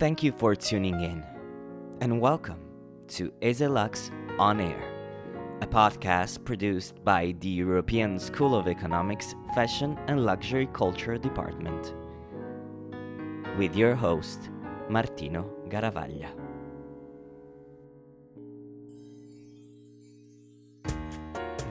Thank you for tuning in, and welcome to Ezelux On Air, a podcast produced by the European School of Economics Fashion and Luxury Culture Department, with your host, Martino Garavaglia.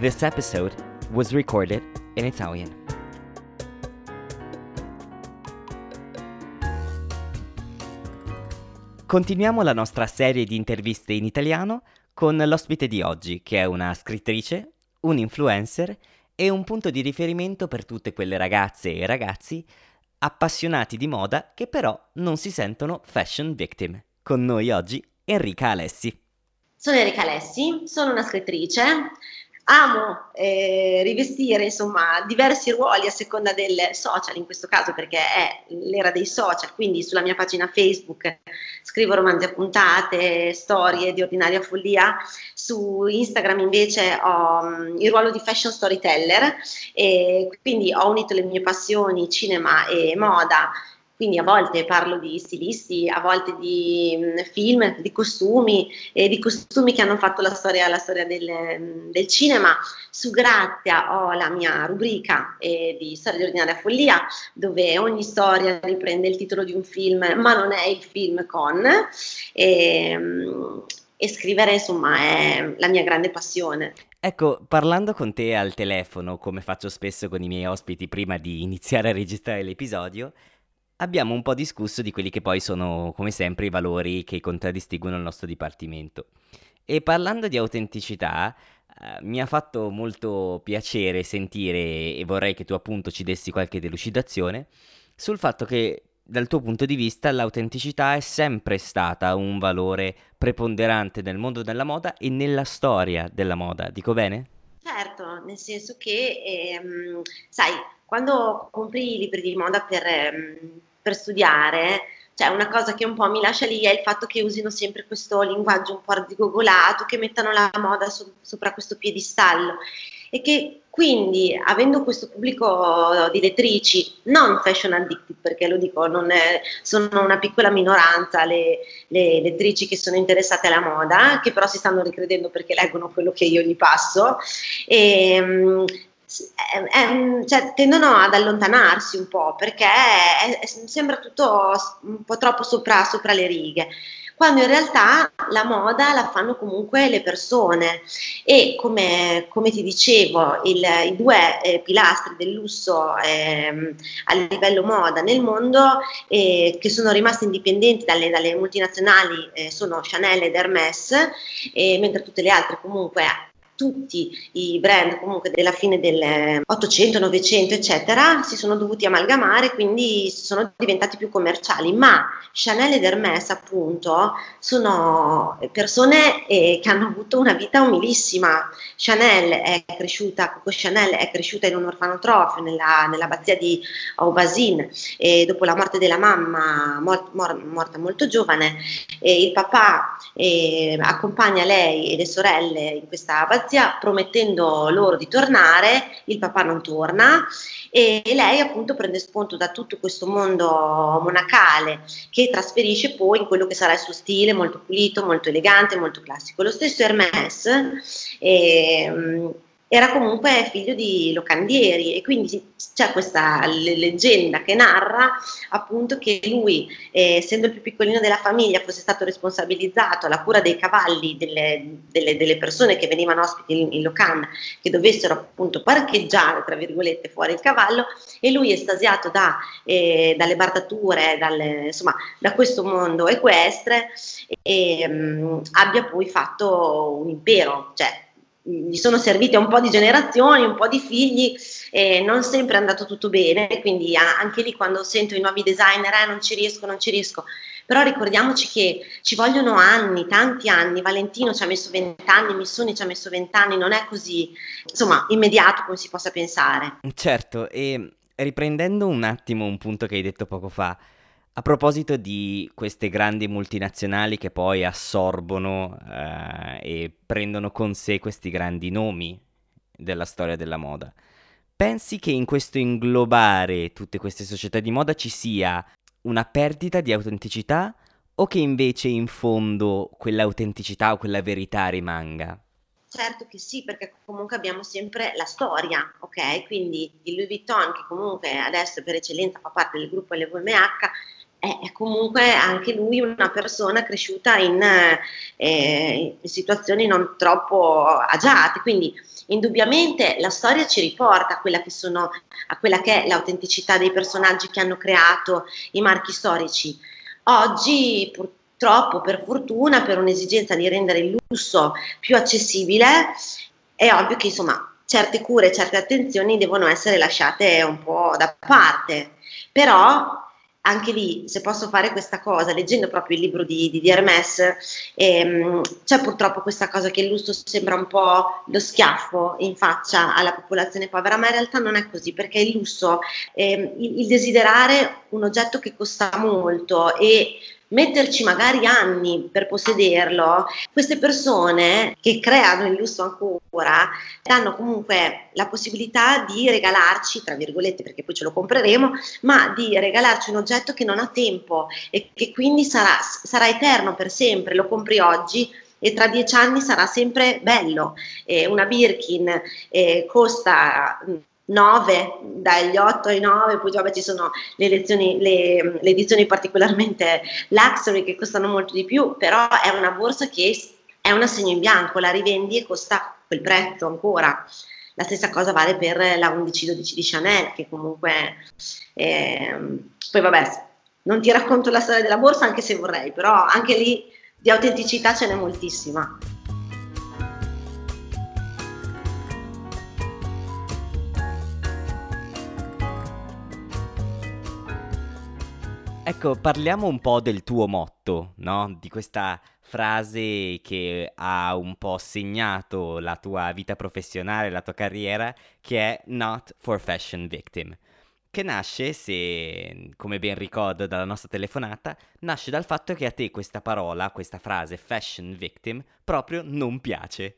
This episode was recorded in Italian. Continuiamo la nostra serie di interviste in italiano con l'ospite di oggi, che è una scrittrice, un influencer e un punto di riferimento per tutte quelle ragazze e ragazzi appassionati di moda che però non si sentono fashion victim. Con noi oggi Enrica Alessi. Sono Enrica Alessi, sono una scrittrice, amo eh, rivestire insomma diversi ruoli a seconda del social in questo caso perché è l'era dei social quindi sulla mia pagina Facebook scrivo romanzi a puntate storie di ordinaria follia su Instagram invece ho um, il ruolo di fashion storyteller e quindi ho unito le mie passioni cinema e moda quindi a volte parlo di stilisti, a volte di mm, film, di costumi, e di costumi che hanno fatto la storia, la storia del, mm, del, cinema. Su Grazia ho la mia rubrica eh, di Storia di ordinaria follia, dove ogni storia riprende il titolo di un film, ma non è il film con. E, mm, e scrivere insomma è la mia grande passione. Ecco, parlando con te al telefono, come faccio spesso con i miei ospiti prima di iniziare a registrare l'episodio, abbiamo un po' discusso di quelli che poi sono, come sempre, i valori che contraddistinguono il nostro dipartimento. E parlando di autenticità, eh, mi ha fatto molto piacere sentire, e vorrei che tu appunto ci dessi qualche delucidazione, sul fatto che dal tuo punto di vista l'autenticità è sempre stata un valore preponderante nel mondo della moda e nella storia della moda, dico bene? Certo, nel senso che, ehm, sai, quando compri i libri di moda per, ehm, per studiare, cioè una cosa che un po' mi lascia lì è il fatto che usino sempre questo linguaggio un po' ardigogolato, che mettano la moda so- sopra questo piedistallo. E che quindi avendo questo pubblico di lettrici non fashion addicted perché lo dico è, sono una piccola minoranza le, le, lettrici che sono interessate alla moda che però si stanno ricredendo perché leggono quello che io gli passo e, ehm, è, è, cioè, tendono ad allontanarsi un po' perché è, sembra tutto un po' troppo sopra, sopra, le righe, quando in realtà la moda la fanno comunque le persone. E come, come ti dicevo il, i due eh, pilastri del lusso eh, a livello moda nel mondo eh, che sono rimasti indipendenti dalle, dalle multinazionali eh, sono Chanel ed Hermès mentre tutte le altre comunque tutti i brand comunque della fine del 800, 900 eccetera si sono dovuti amalgamare quindi sono diventati più commerciali. Ma Chanel ed Hermès appunto sono persone eh, che hanno avuto una vita umilissima. Chanel è cresciuta Coco Chanel è cresciuta in un orfanotrofio nella, nell'abbazia di Aubazin e dopo la morte della mamma mort, mort, morta molto giovane il papà eh, accompagna lei e le sorelle in questa abbazia Grazia promettendo loro di tornare, il papà non torna e lei appunto prende spunto da tutto questo mondo monacale che trasferisce poi in quello che sarà il suo stile molto pulito, molto elegante, molto classico. Lo stesso Hermès eh, era comunque figlio di locandieri e quindi c'è questa leggenda che narra appunto che lui, eh, essendo il più piccolino della famiglia, fosse stato responsabilizzato alla cura dei cavalli delle, delle, delle persone che venivano ospiti in, in locanda, che dovessero appunto parcheggiare, tra virgolette, fuori il cavallo e lui, estasiato da, eh, dalle bardature, dalle, insomma, da questo mondo equestre, e, mh, abbia poi fatto un impero, cioè gli sono servite un po' di generazioni, un po' di figli e non sempre è andato tutto bene, quindi anche lì quando sento i nuovi designer eh, non ci riesco, non ci riesco, però ricordiamoci che ci vogliono anni, tanti anni, Valentino ci ha messo vent'anni, Missoni ci ha messo vent'anni, non è così insomma immediato come si possa pensare. Certo, e riprendendo un attimo un punto che hai detto poco fa, a proposito di queste grandi multinazionali che poi assorbono eh, e prendono con sé questi grandi nomi della storia della moda, pensi che in questo inglobare tutte queste società di moda ci sia una perdita di autenticità o che invece in fondo quell'autenticità o quella verità rimanga? Certo che sì, perché comunque abbiamo sempre la storia, ok? Quindi il Louis Vuitton, che comunque adesso per eccellenza fa parte del gruppo LVMH, è comunque anche lui una persona cresciuta in, eh, in situazioni non troppo agiate, quindi indubbiamente la storia ci riporta a quella sono, a quella che è l'autenticità dei personaggi che hanno creato i marchi storici. Oggi purtroppo, per fortuna, per un'esigenza di rendere il lusso più accessibile, è ovvio che insomma certe cure, certe attenzioni devono essere lasciate un po' da parte. Però anche lì, se posso fare questa cosa, leggendo proprio il libro di, di, di Hermes, ehm, c'è purtroppo questa cosa che il lusso sembra un po' lo schiaffo in faccia alla popolazione povera, ma in realtà non è così, perché il lusso, ehm, il, il desiderare un oggetto che costa molto e metterci magari anni per possederlo, queste persone che creano il lusso ancora danno comunque la possibilità di regalarci, tra virgolette perché poi ce lo compreremo, ma di regalarci un oggetto che non ha tempo e che quindi sarà, sarà eterno per sempre, lo compri oggi e tra dieci anni sarà sempre bello. Eh, una Birkin eh, costa 9, dagli 8 ai 9, poi vabbè ci sono le, lezioni, le, le, edizioni particolarmente luxury che costano molto di più, però è una borsa che è un assegno in bianco, la rivendi e costa quel prezzo ancora. La stessa cosa vale per la 11-12 di Chanel, che comunque... Eh, poi vabbè, non ti racconto la storia della borsa anche se vorrei, però anche lì di autenticità ce n'è moltissima. Ecco, parliamo un po' del tuo motto, no? Di questa frase che ha un po' segnato la tua vita professionale, la tua carriera, che è Not for Fashion Victim. Che nasce, se come ben ricordo dalla nostra telefonata, nasce dal fatto che a te questa parola, questa frase fashion victim, proprio non piace.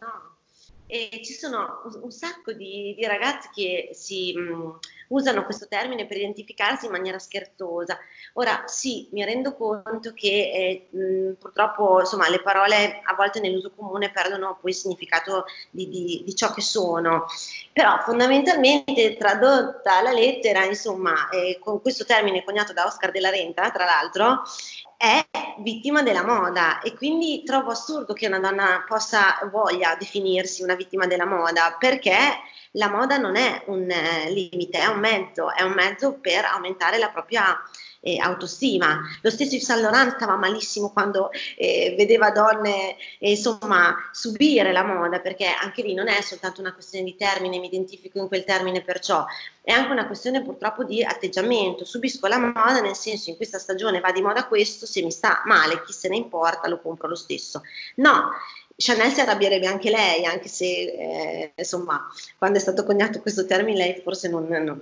No, e ci sono un, sacco di, di ragazzi che si mh, usano questo termine per identificarsi in maniera scherzosa. Ora sì, mi rendo conto che eh, mh, purtroppo insomma, le parole a volte nell'uso comune perdono poi il significato di, di, di ciò che sono, però fondamentalmente tradotta la lettera, insomma, eh, con questo termine coniato da Oscar della Renta, tra l'altro, è vittima della moda e quindi trovo assurdo che una donna possa voglia definirsi una vittima della moda perché la moda non è un eh, limite, è un mezzo, è un mezzo per aumentare la propria eh, autostima. Lo stesso Yves Saint Laurent stava malissimo quando eh, vedeva donne eh, insomma subire la moda, perché anche lì non è soltanto una questione di termine, mi identifico in quel termine perciò, è anche una questione purtroppo di atteggiamento. Subisco la moda nel senso in questa stagione va di moda questo, se mi sta male, chi se ne importa, lo compro lo stesso. No, Chanel si arrabbierebbe anche lei, anche se eh, insomma, quando è stato coniato questo termine lei forse non, non,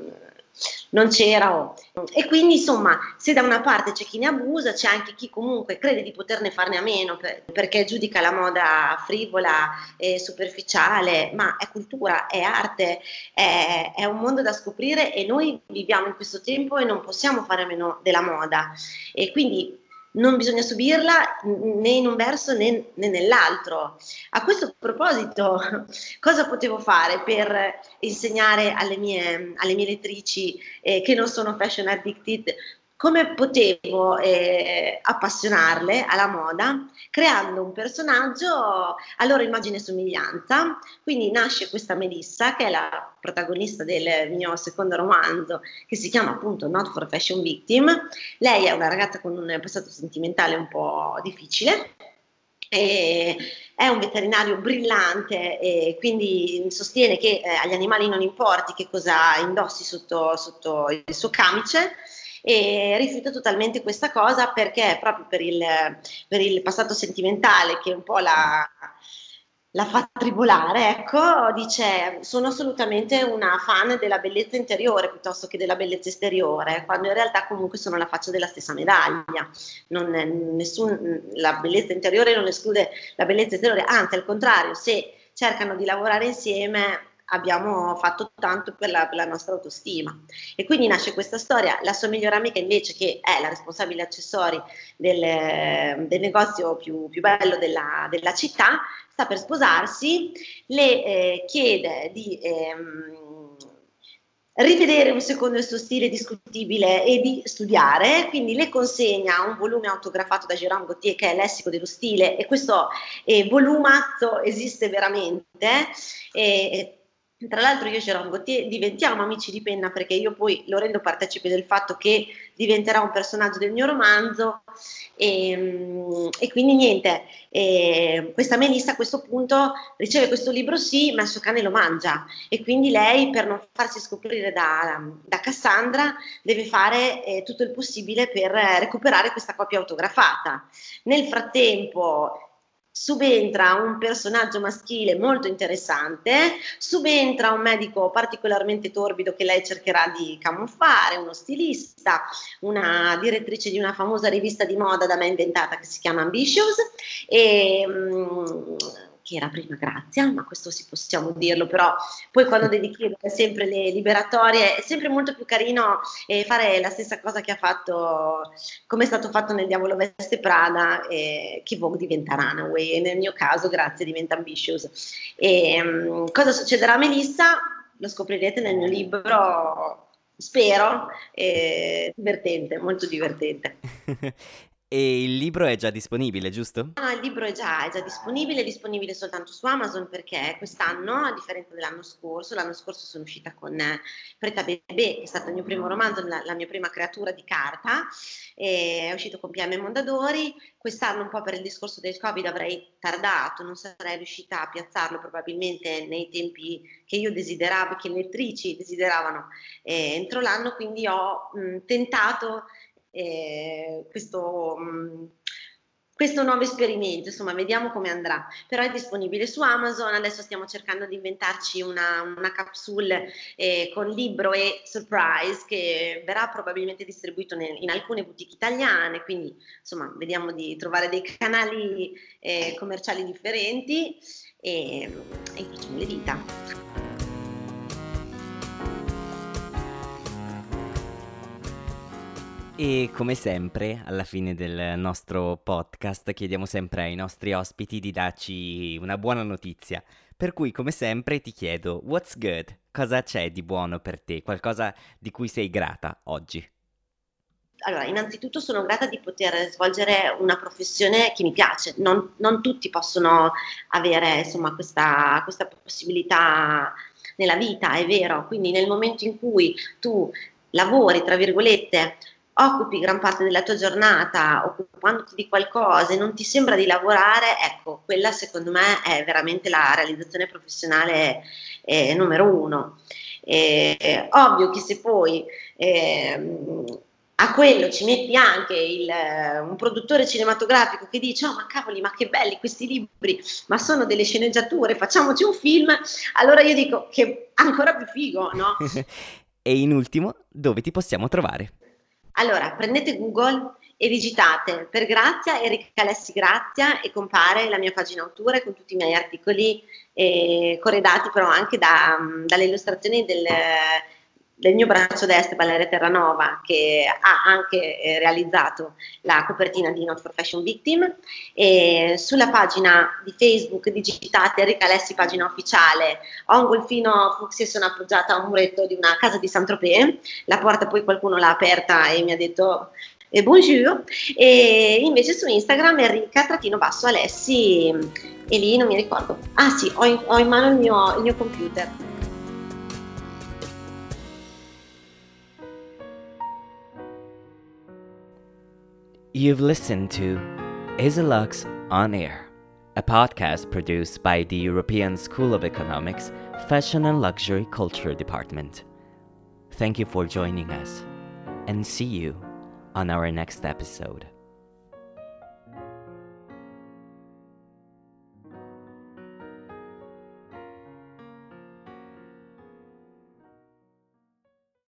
non c'era. Oh. E quindi insomma, se da una parte c'è chi ne abusa, c'è anche chi comunque crede di poterne farne a meno per, perché giudica la moda frivola e superficiale, ma è cultura, è arte, è, è un mondo da scoprire e noi viviamo in questo tempo e non possiamo fare a meno della moda. E quindi non bisogna subirla né in un verso né, né, nell'altro. A questo proposito, cosa potevo fare per insegnare alle mie, alle mie lettrici eh, che non sono fashion addicted come potevo eh, appassionarle alla moda creando un personaggio a loro immagine e somiglianza. Quindi nasce questa Melissa, che è la protagonista del mio secondo romanzo, che si chiama appunto Not for Fashion Victim. Lei è una ragazza con un passato sentimentale un po' difficile. E è un veterinario brillante e quindi sostiene che eh, agli animali non importi che cosa indossi sotto, sotto il suo camice e rifiuta totalmente questa cosa perché proprio per il, per il passato sentimentale che un po' la, la fa tribolare, ecco, dice sono assolutamente una fan della bellezza interiore piuttosto che della bellezza esteriore, quando in realtà comunque sono la faccia della stessa medaglia. Non, nessun, la bellezza interiore non esclude la bellezza esteriore, anzi al contrario, se cercano di lavorare insieme abbiamo fatto tanto per la, per la, nostra autostima. E quindi nasce questa storia. La sua migliore amica, invece, che è la responsabile accessori del, del negozio più, più bello della, della, città, sta per sposarsi, le eh, chiede di. Ehm, rivedere un secondo il suo stile discutibile e di studiare, quindi le consegna un volume autografato da Jérôme Gauthier che è Lessico dello stile e questo eh, volumazzo esiste veramente. Eh, tra l'altro io e Gauthier diventiamo amici di penna perché io poi lo rendo partecipe del fatto che diventerà un personaggio del mio romanzo e, ehm, e quindi niente, e ehm, questa Melissa a questo punto riceve questo libro sì, ma il suo cane lo mangia e quindi lei per non farsi scoprire da, da Cassandra deve fare eh, tutto il possibile per recuperare questa copia autografata. Nel frattempo subentra un personaggio maschile molto interessante, subentra un medico particolarmente torbido che lei cercherà di camuffare, uno stilista, una direttrice di una famosa rivista di moda da me inventata che si chiama Ambitious e um, che era prima Grazia, ma questo sì possiamo dirlo, però poi quando devi chiedere sempre le liberatorie è sempre molto più carino eh, fare la stessa cosa che ha fatto, come è stato fatto nel Diavolo Veste Prada, eh, che Vogue diventa Runaway e nel mio caso Grazia diventa Ambitious. E, um, cosa succederà a Melissa? Lo scoprirete nel mio libro spero, eh, divertente, molto divertente. E il libro è già disponibile, giusto? No, il libro è già, è già disponibile, è disponibile soltanto su Amazon perché quest'anno, a differenza dell'anno scorso, l'anno scorso sono uscita con eh, Preta Bebè, che è stato il mio primo romanzo, la, la mia prima creatura di carta, è uscito con PM Mondadori, quest'anno un po' per il discorso del Covid avrei tardato, non sarei riuscita a piazzarlo probabilmente nei tempi che io desideravo, che le lettrici desideravano eh, entro l'anno, quindi ho mh, tentato eh, questo, mh, mm, questo nuovo esperimento, insomma, vediamo come andrà. Però è disponibile su Amazon, adesso stiamo cercando di inventarci una, una capsule eh, con libro e surprise che verrà probabilmente distribuito nel, in alcune boutique italiane, quindi insomma, vediamo di trovare dei canali eh, commerciali differenti e, e le dita. E come sempre, alla fine del nostro podcast chiediamo sempre ai nostri ospiti di darci una buona notizia. Per cui, come sempre, ti chiedo, what's good? Cosa c'è di buono per te? Qualcosa di cui sei grata oggi? Allora, innanzitutto sono grata di poter svolgere una professione che mi piace. Non, non tutti possono avere insomma, questa, questa possibilità nella vita, è vero. Quindi nel momento in cui tu lavori, tra virgolette, occupi gran parte della tua giornata occupandoti di qualcosa e non ti sembra di lavorare, ecco, quella secondo me è veramente la realizzazione professionale eh, numero uno. Eh, ovvio che se poi eh, a quello ci metti anche il, un produttore cinematografico che dice oh ma cavoli ma che belli questi libri ma sono delle sceneggiature facciamoci un film allora io dico che ancora più figo no? e in ultimo dove ti possiamo trovare? Allora, prendete Google e digitate per Grazia, Erika Alessi Grazia e compare la mia pagina auture con tutti i miei articoli eh, corredati però anche da, dalle illustrazioni del, del mio braccio destro, Valeria Terranova, che ha anche eh, realizzato la copertina di Not for Fashion Victim. E sulla pagina di Facebook digitate Enrica Alessi, pagina ufficiale, ho un golfino fucsia e sono appoggiata a un muretto di una casa di Saint-Tropez. La porta poi qualcuno l'ha aperta e mi ha detto eh, bonjour. E invece su Instagram Enrica-Alessi e lì non mi ricordo. Ah sì, ho in, ho in mano il mio, il mio computer. You've listened to Isilux On Air, a podcast produced by the European School of Economics Fashion and Luxury Culture Department. Thank you for joining us, and see you on our next episode.